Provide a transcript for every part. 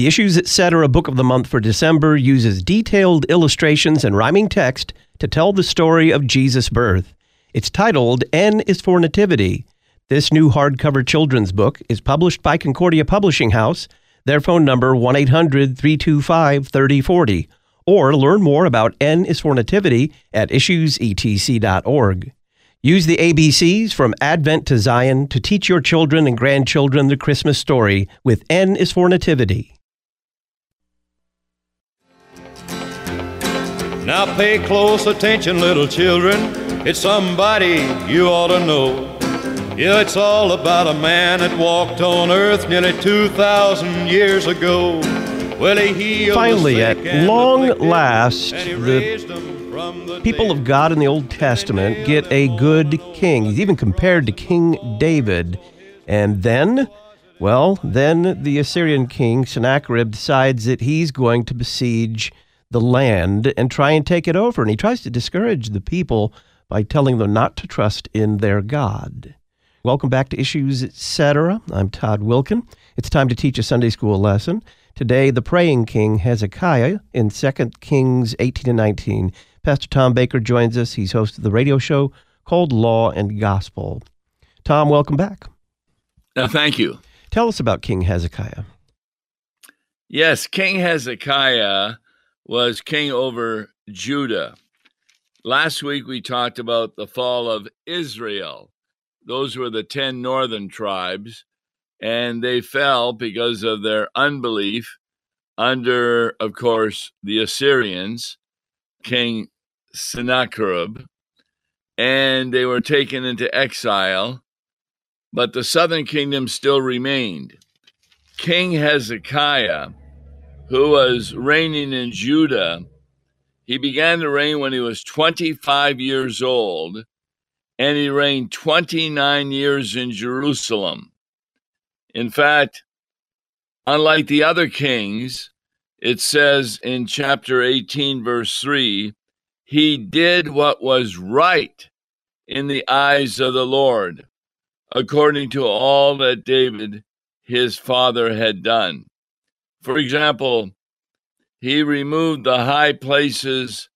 The Issues Etc. A book of the month for December uses detailed illustrations and rhyming text to tell the story of Jesus' birth. It's titled N is for Nativity. This new hardcover children's book is published by Concordia Publishing House. Their phone number 1-800-325-3040 or learn more about N is for Nativity at issuesetc.org. Use the ABCs from Advent to Zion to teach your children and grandchildren the Christmas story with N is for Nativity. Now pay close attention, little children. It's somebody you ought to know. Yeah, it's all about a man that walked on earth nearly 2,000 years ago. Well, he Finally, at long last, the people of God in the Old Testament get a good king. He's even compared to King David. And then, well, then the Assyrian king Sennacherib decides that he's going to besiege the land and try and take it over. And he tries to discourage the people by telling them not to trust in their God. Welcome back to Issues Etc. I'm Todd Wilken. It's time to teach a Sunday school lesson. Today, the praying king Hezekiah in 2 Kings 18 and 19. Pastor Tom Baker joins us. He's host of the radio show called Law and Gospel. Tom, welcome back. Uh, thank you. Tell us about King Hezekiah. Yes, King Hezekiah was king over Judah. Last week we talked about the fall of Israel. Those were the 10 northern tribes, and they fell because of their unbelief under, of course, the Assyrians, King Sennacherib, and they were taken into exile, but the southern kingdom still remained. King Hezekiah who was reigning in Judah, he began to reign when he was 25 years old, and he reigned 29 years in Jerusalem. In fact, unlike the other kings, it says in chapter 18, verse 3, he did what was right in the eyes of the Lord, according to all that David his father had done. For example, he removed the high places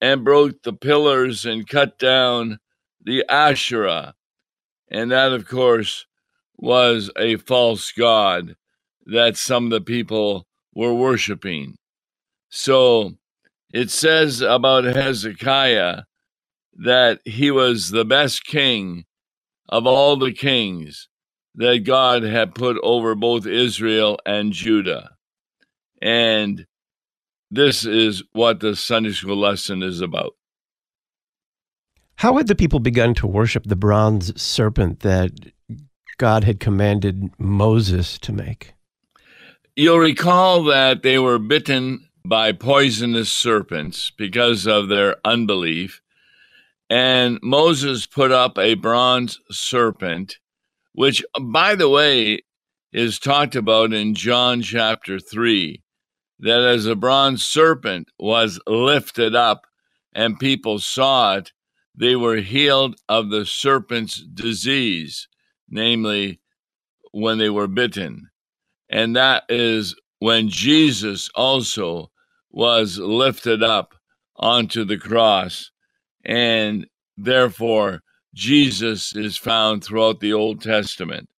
and broke the pillars and cut down the Asherah. And that, of course, was a false god that some of the people were worshiping. So it says about Hezekiah that he was the best king of all the kings that God had put over both Israel and Judah. And this is what the Sunday school lesson is about. How had the people begun to worship the bronze serpent that God had commanded Moses to make? You'll recall that they were bitten by poisonous serpents because of their unbelief. And Moses put up a bronze serpent, which, by the way, is talked about in John chapter 3 that as a bronze serpent was lifted up and people saw it, they were healed of the serpent's disease, namely when they were bitten. And that is when Jesus also was lifted up onto the cross. And therefore, Jesus is found throughout the Old Testament.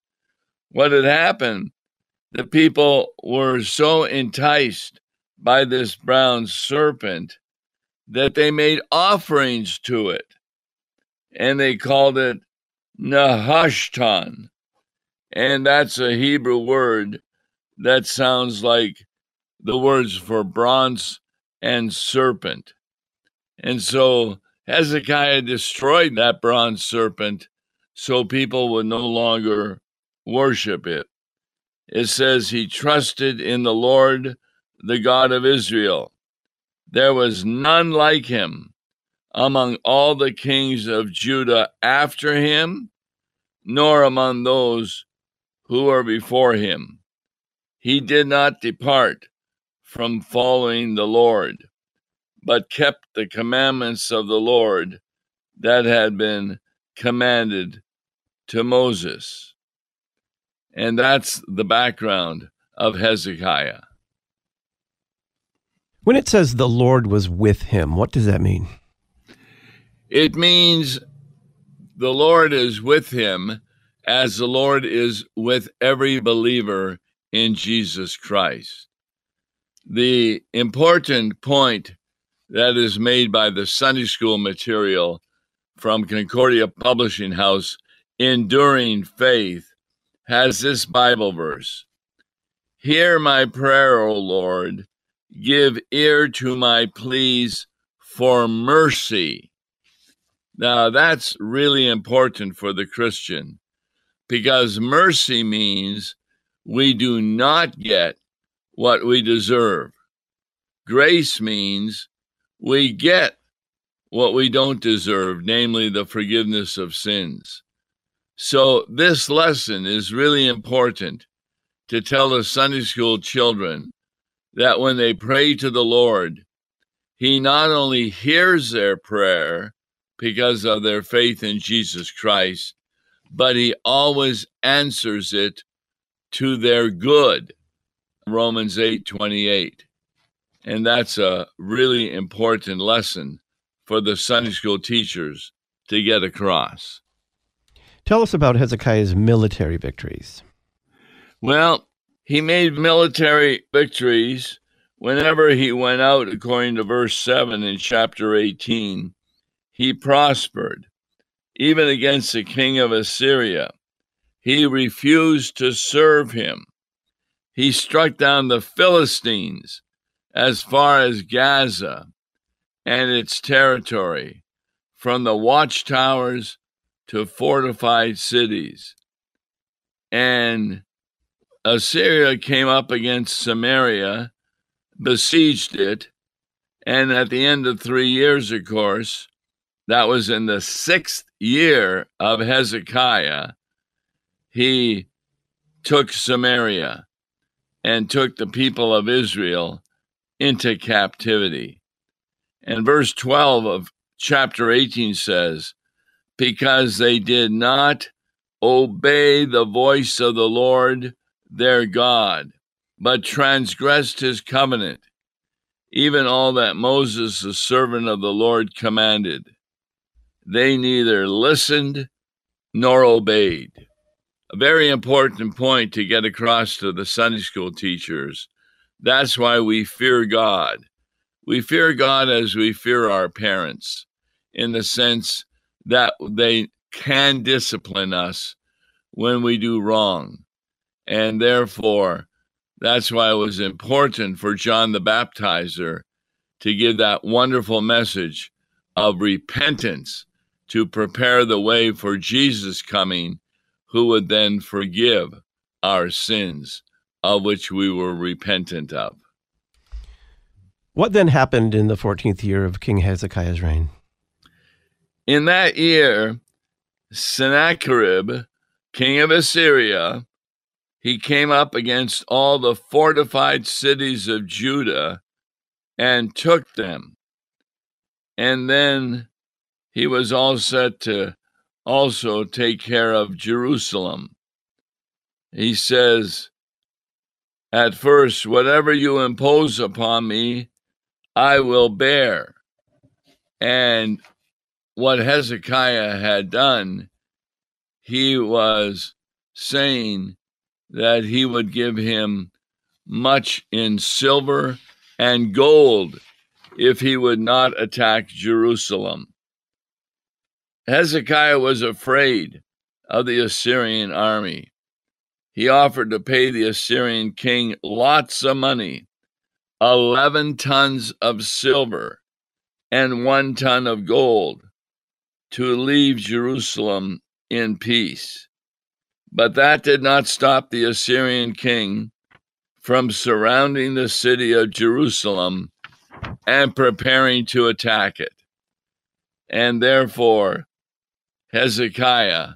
What had happened the people were so enticed by this brown serpent that they made offerings to it and they called it Nehushtan. And that's a Hebrew word that sounds like the words for bronze and serpent. And so Hezekiah destroyed that bronze serpent so people would no longer worship it it says he trusted in the Lord, the God of Israel. There was none like him among all the kings of Judah after him, nor among those who were before him. He did not depart from following the Lord, but kept the commandments of the Lord that had been commanded to Moses. And that's the background of Hezekiah. When it says the Lord was with him, what does that mean? It means the Lord is with him as the Lord is with every believer in Jesus Christ. The important point that is made by the Sunday school material from Concordia Publishing House, Enduring Faith, has this Bible verse Hear my prayer, O Lord. Give ear to my pleas for mercy. Now, that's really important for the Christian because mercy means we do not get what we deserve. Grace means we get what we don't deserve, namely the forgiveness of sins. So, this lesson is really important to tell the Sunday school children that when they pray to the Lord, He not only hears their prayer because of their faith in Jesus Christ, but He always answers it to their good. Romans 8 28. And that's a really important lesson for the Sunday school teachers to get across. Tell us about Hezekiah's military victories. Well, he made military victories whenever he went out, according to verse 7 in chapter 18. He prospered, even against the king of Assyria. He refused to serve him. He struck down the Philistines as far as Gaza and its territory, from the watchtowers to fortified cities. And Assyria came up against Samaria, besieged it, and at the end of three years, of course, that was in the sixth year of Hezekiah, he took Samaria and took the people of Israel into captivity. And verse 12 of chapter 18 says, Because they did not obey the voice of the Lord their God, but transgressed his covenant, even all that Moses, the servant of the Lord, commanded. They neither listened nor obeyed. A very important point to get across to the Sunday school teachers. That's why we fear God. We fear God as we fear our parents, in the sense that they can discipline us when we do wrong. And therefore, that's why it was important for John the Baptizer to give that wonderful message of repentance to prepare the way for Jesus coming, who would then forgive our sins, of which we were repentant of. What then happened in the 14th year of King Hezekiah's reign? In that year, Sennacherib, king of Assyria, he came up against all the fortified cities of Judah and took them. And then he was all set to also take care of Jerusalem. He says, At first, whatever you impose upon me, I will bear. And what Hezekiah had done, he was saying, that he would give him much in silver and gold if he would not attack Jerusalem. Hezekiah was afraid of the Assyrian army. He offered to pay the Assyrian king lots of money 11 tons of silver and one ton of gold to leave Jerusalem in peace. But that did not stop the Assyrian king from surrounding the city of Jerusalem and preparing to attack it. And therefore, Hezekiah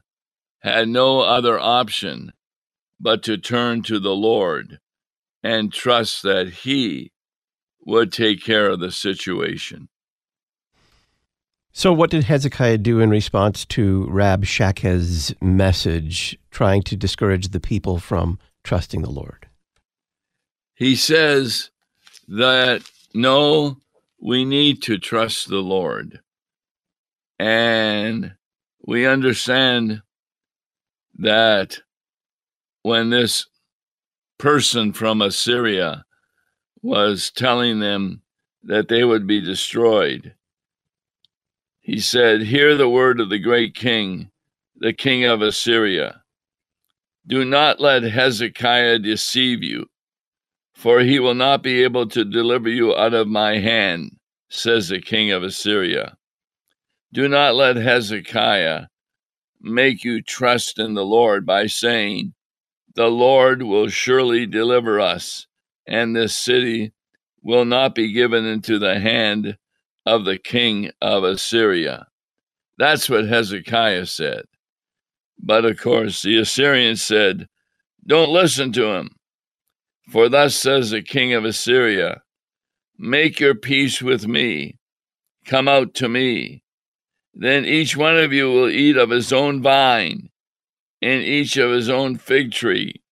had no other option but to turn to the Lord and trust that he would take care of the situation. So, what did Hezekiah do in response to Rabshakeh's message, trying to discourage the people from trusting the Lord? He says that no, we need to trust the Lord. And we understand that when this person from Assyria was telling them that they would be destroyed, he said, Hear the word of the great king, the king of Assyria. Do not let Hezekiah deceive you, for he will not be able to deliver you out of my hand, says the king of Assyria. Do not let Hezekiah make you trust in the Lord by saying, The Lord will surely deliver us, and this city will not be given into the hand of the king of Assyria. That's what Hezekiah said. But of course, the Assyrians said, Don't listen to him. For thus says the king of Assyria Make your peace with me, come out to me. Then each one of you will eat of his own vine, and each of his own fig tree,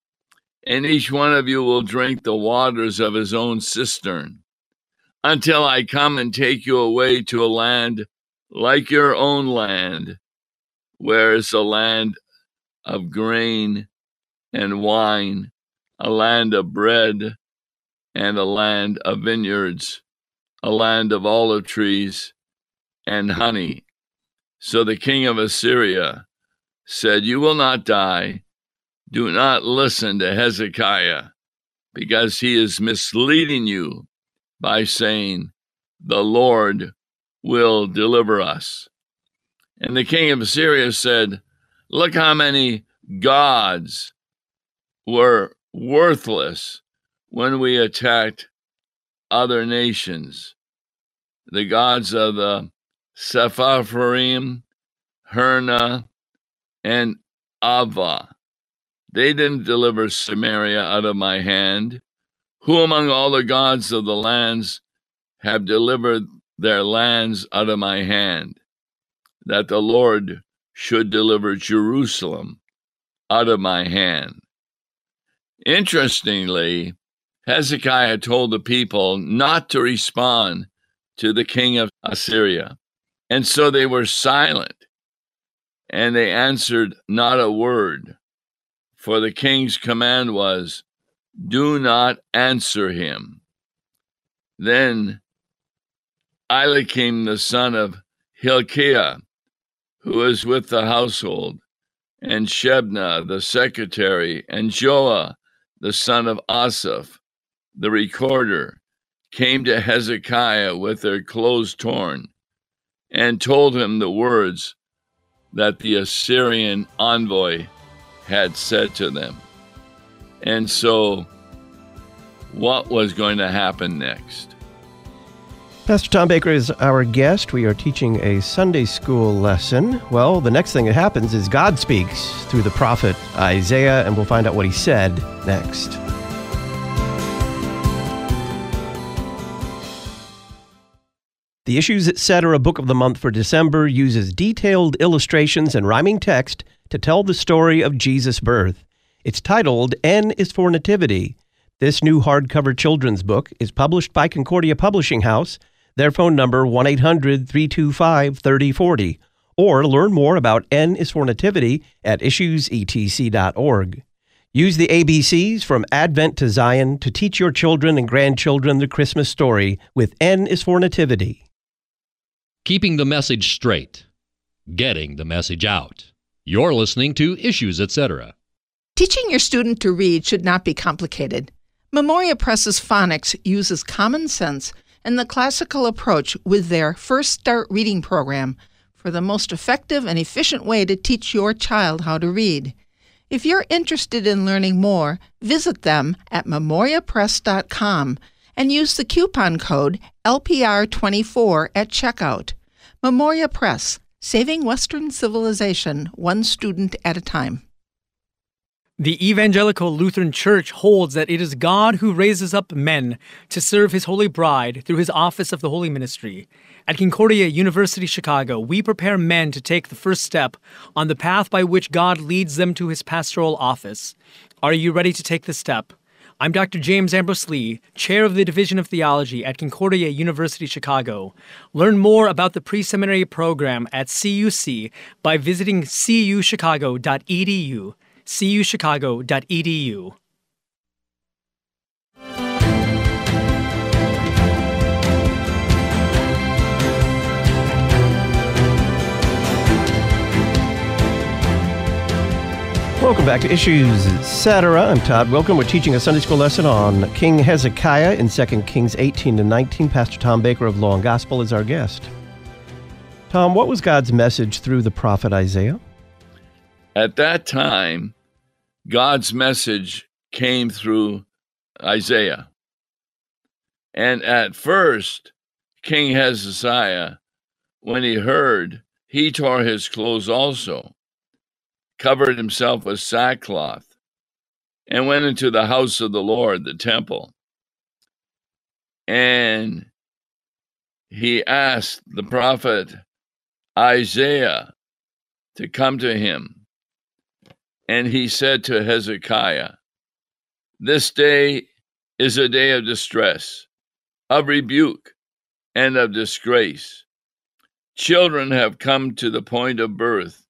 and each one of you will drink the waters of his own cistern, until I come and take you away to a land like your own land, where is a land of grain and wine a land of bread and a land of vineyards, a land of olive trees and honey. So the king of Assyria said, You will not die. Do not listen to Hezekiah, because he is misleading you by saying, The Lord will deliver us. And the king of Assyria said, Look how many gods were worthless when we attacked other nations. The gods of the Sepharvaim, Hena, and Ava. They didn't deliver Samaria out of my hand. Who among all the gods of the lands have delivered their lands out of my hand? That the Lord should deliver Jerusalem out of my hand. Interestingly, Hezekiah told the people not to respond to the king of Assyria. And so they were silent and they answered not a word. For the king's command was, Do not answer him. Then Eliakim, the son of Hilkiah, who was with the household, and Shebna, the secretary, and Joah, the son of Asaph, the recorder, came to Hezekiah with their clothes torn and told him the words that the Assyrian envoy had said to them. And so, what was going to happen next? Pastor Tom Baker is our guest. We are teaching a Sunday school lesson. Well, the next thing that happens is God speaks through the prophet Isaiah, and we'll find out what he said next. The Issues Etc. Book of the month for December uses detailed illustrations and rhyming text to tell the story of Jesus' birth. It's titled N is for Nativity. This new hardcover children's book is published by Concordia Publishing House their phone number 1 800 325 3040, or learn more about N is for Nativity at issuesetc.org. Use the ABCs from Advent to Zion to teach your children and grandchildren the Christmas story with N is for Nativity. Keeping the message straight, getting the message out. You're listening to Issues, etc. Teaching your student to read should not be complicated. Memoria Press's phonics uses common sense and the classical approach with their First Start Reading program for the most effective and efficient way to teach your child how to read. If you're interested in learning more, visit them at memoriapress.com and use the coupon code LPR24 at checkout. Memoria Press, saving Western civilization one student at a time. The Evangelical Lutheran Church holds that it is God who raises up men to serve his holy bride through his office of the holy ministry. At Concordia University Chicago, we prepare men to take the first step on the path by which God leads them to his pastoral office. Are you ready to take the step? I'm Dr. James Ambrose Lee, Chair of the Division of Theology at Concordia University Chicago. Learn more about the pre seminary program at CUC by visiting cuchicago.edu. cuchicago.edu. Welcome back to Issues Etc. I'm Todd Wilken. We're teaching a Sunday school lesson on King Hezekiah in 2 Kings 18 to 19. Pastor Tom Baker of Law and Gospel is our guest. Tom, what was God's message through the prophet Isaiah? At that time, God's message came through Isaiah. And at first, King Hezekiah, when he heard, he tore his clothes also covered himself with sackcloth, and went into the house of the Lord, the temple. And he asked the prophet Isaiah to come to him. And he said to Hezekiah, This day is a day of distress, of rebuke, and of disgrace. Children have come to the point of birth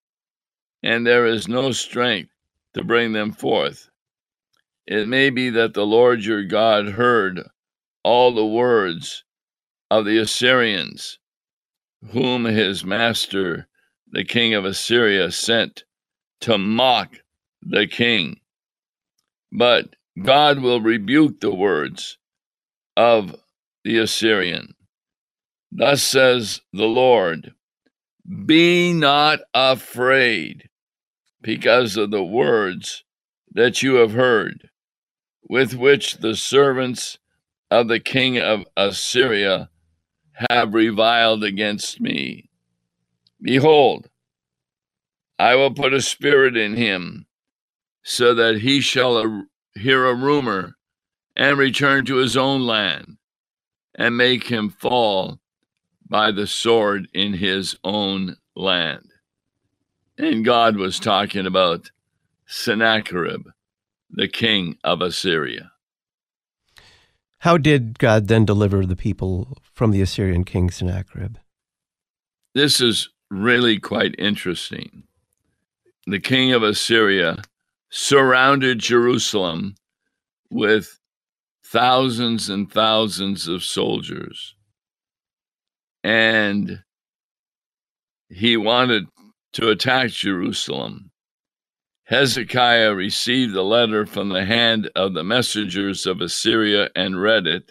and there is no strength to bring them forth. It may be that the Lord your God heard all the words of the Assyrians, whom his master, the king of Assyria, sent to mock the king. But God will rebuke the words of the Assyrian. Thus says the Lord Be not afraid because of the words that you have heard, with which the servants of the king of Assyria have reviled against me. Behold, I will put a spirit in him, so that he shall hear a rumor and return to his own land, and make him fall by the sword in his own land. And God was talking about Sennacherib, the king of Assyria. How did God then deliver the people from the Assyrian king Sennacherib? This is really quite interesting. The king of Assyria surrounded Jerusalem with thousands and thousands of soldiers. And he wanted to attack Jerusalem. Hezekiah received the letter from the hand of the messengers of Assyria and read it.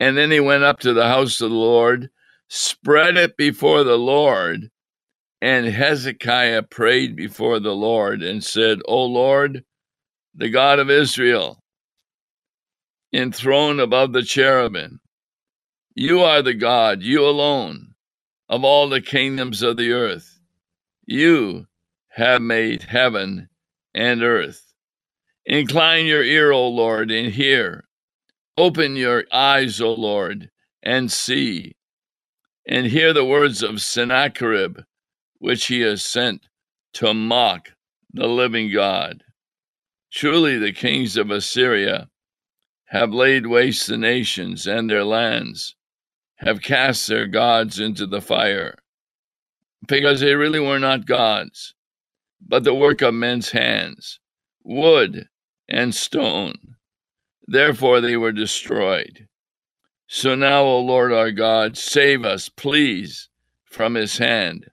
And then he went up to the house of the Lord, spread it before the Lord. And Hezekiah prayed before the Lord and said, O Lord, the God of Israel, enthroned above the cherubim, you are the God, you alone, of all the kingdoms of the earth. You have made heaven and earth. Incline your ear, O Lord, and hear. Open your eyes, O Lord, and see. And hear the words of Sennacherib, which he has sent to mock the living God. Truly, the kings of Assyria have laid waste the nations and their lands, have cast their gods into the fire because they really were not gods, but the work of men's hands, wood and stone. Therefore they were destroyed. So now, O Lord our God, save us, please, from his hand,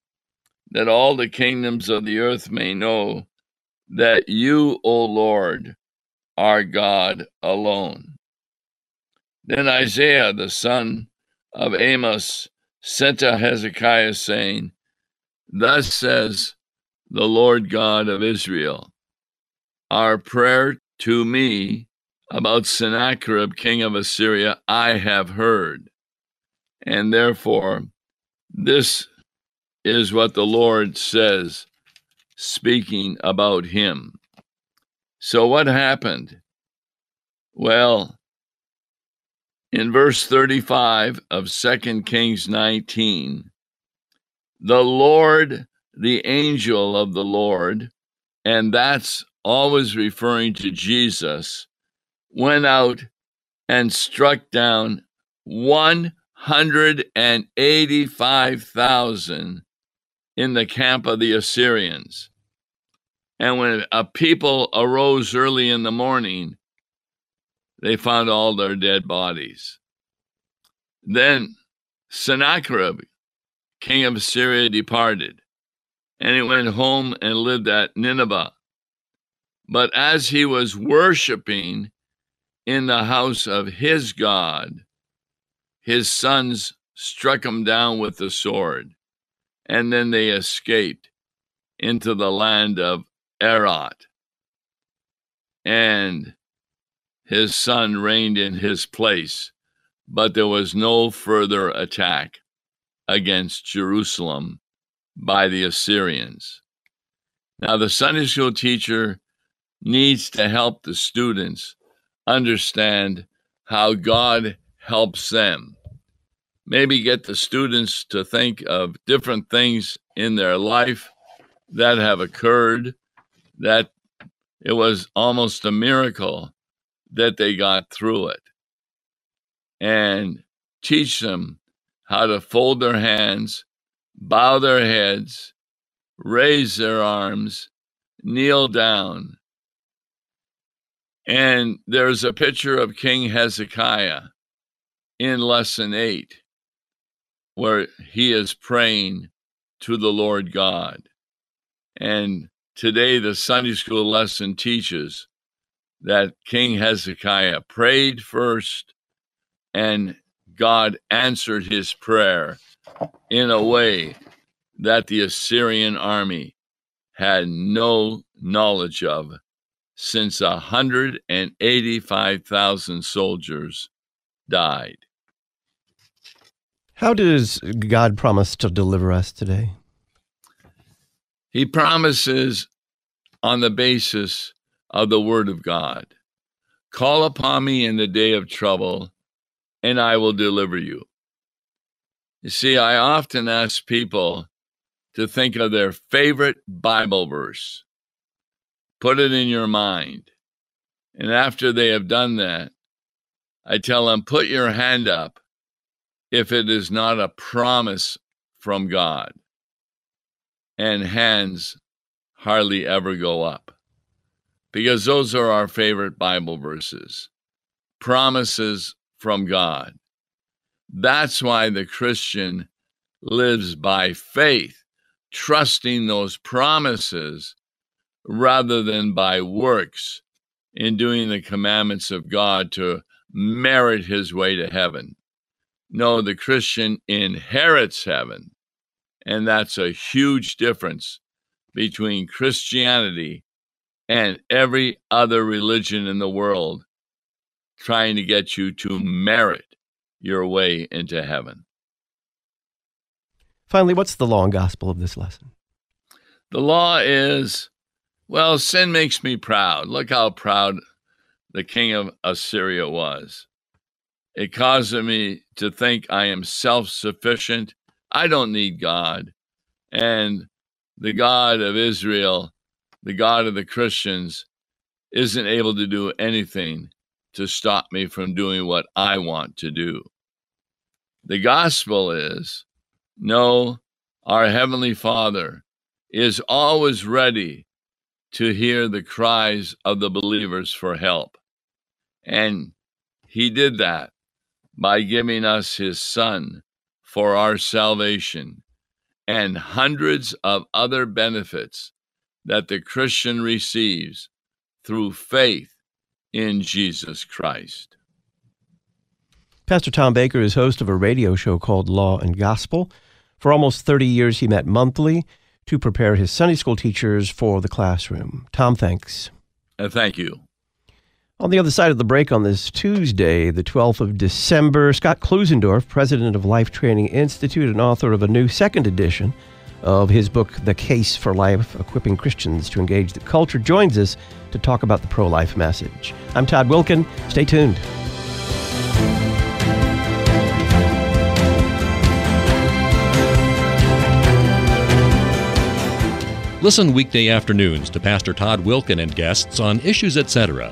that all the kingdoms of the earth may know that you, O Lord, are God alone. Then Isaiah, the son of Amos, sent to Hezekiah, saying, Thus says the Lord God of Israel Our prayer to me about Sennacherib, king of Assyria, I have heard. And therefore, this is what the Lord says, speaking about him. So, what happened? Well, in verse 35 of 2 Kings 19, the Lord, the angel of the Lord, and that's always referring to Jesus, went out and struck down 185,000 in the camp of the Assyrians. And when a people arose early in the morning, they found all their dead bodies. Then Sennacherib, king of Syria, departed, and he went home and lived at Nineveh. But as he was worshiping in the house of his God, his sons struck him down with the sword, and then they escaped into the land of Ararat. And his son reigned in his place, but there was no further attack against Jerusalem by the Assyrians. Now, the Sunday school teacher needs to help the students understand how God helps them. Maybe get the students to think of different things in their life that have occurred that it was almost a miracle that they got through it. And teach them how to fold their hands, bow their heads, raise their arms, kneel down. And there's a picture of King Hezekiah in lesson eight where he is praying to the Lord God. And today, the Sunday school lesson teaches that King Hezekiah prayed first and God answered his prayer in a way that the Assyrian army had no knowledge of since 185,000 soldiers died. How does God promise to deliver us today? He promises on the basis of the Word of God Call upon me in the day of trouble, and I will deliver you. You see, I often ask people to think of their favorite Bible verse. Put it in your mind. And after they have done that, I tell them, put your hand up if it is not a promise from God. And hands hardly ever go up because those are our favorite Bible verses promises from God. That's why the Christian lives by faith, trusting those promises rather than by works in doing the commandments of God to merit his way to heaven. No, the Christian inherits heaven. And that's a huge difference between Christianity and every other religion in the world trying to get you to merit your way into heaven. Finally, what's the law and gospel of this lesson? The law is well, sin makes me proud. Look how proud the king of Assyria was. It causes me to think I am self sufficient. I don't need God. And the God of Israel, the God of the Christians, isn't able to do anything to stop me from doing what I want to do. The gospel is no, our Heavenly Father is always ready to hear the cries of the believers for help. And He did that by giving us His Son for our salvation and hundreds of other benefits that the Christian receives through faith in Jesus Christ. Pastor Tom Baker is host of a radio show called Law and Gospel. For almost 30 years, he met monthly to prepare his Sunday school teachers for the classroom. Tom, thanks. Uh, thank you. On the other side of the break on this Tuesday, the 12th of December, Scott Klusendorf, president of Life Training Institute and author of a new second edition of his book, The Case for Life Equipping Christians to Engage the Culture, joins us to talk about the pro life message. I'm Todd Wilken. Stay tuned. Listen weekday afternoons to Pastor Todd Wilken and guests on Issues Etc.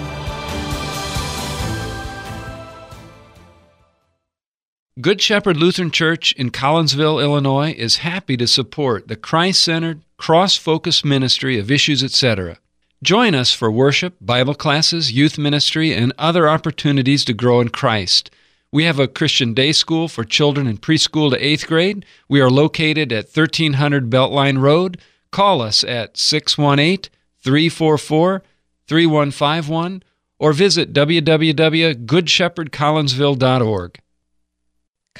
Good Shepherd Lutheran Church in Collinsville, Illinois is happy to support the Christ centered, cross focused ministry of Issues Etc. Join us for worship, Bible classes, youth ministry, and other opportunities to grow in Christ. We have a Christian day school for children in preschool to eighth grade. We are located at 1300 Beltline Road. Call us at 618 344 3151 or visit www.goodshepherdcollinsville.org.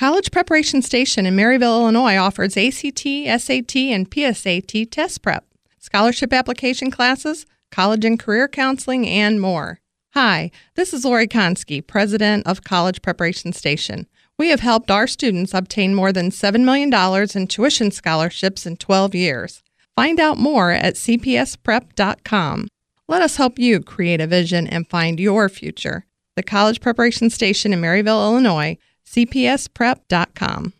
College Preparation Station in Maryville, Illinois offers ACT, SAT, and PSAT test prep, scholarship application classes, college and career counseling, and more. Hi, this is Lori Konski, president of College Preparation Station. We have helped our students obtain more than $7 million in tuition scholarships in 12 years. Find out more at cpsprep.com. Let us help you create a vision and find your future. The College Preparation Station in Maryville, Illinois, cpsprep.com.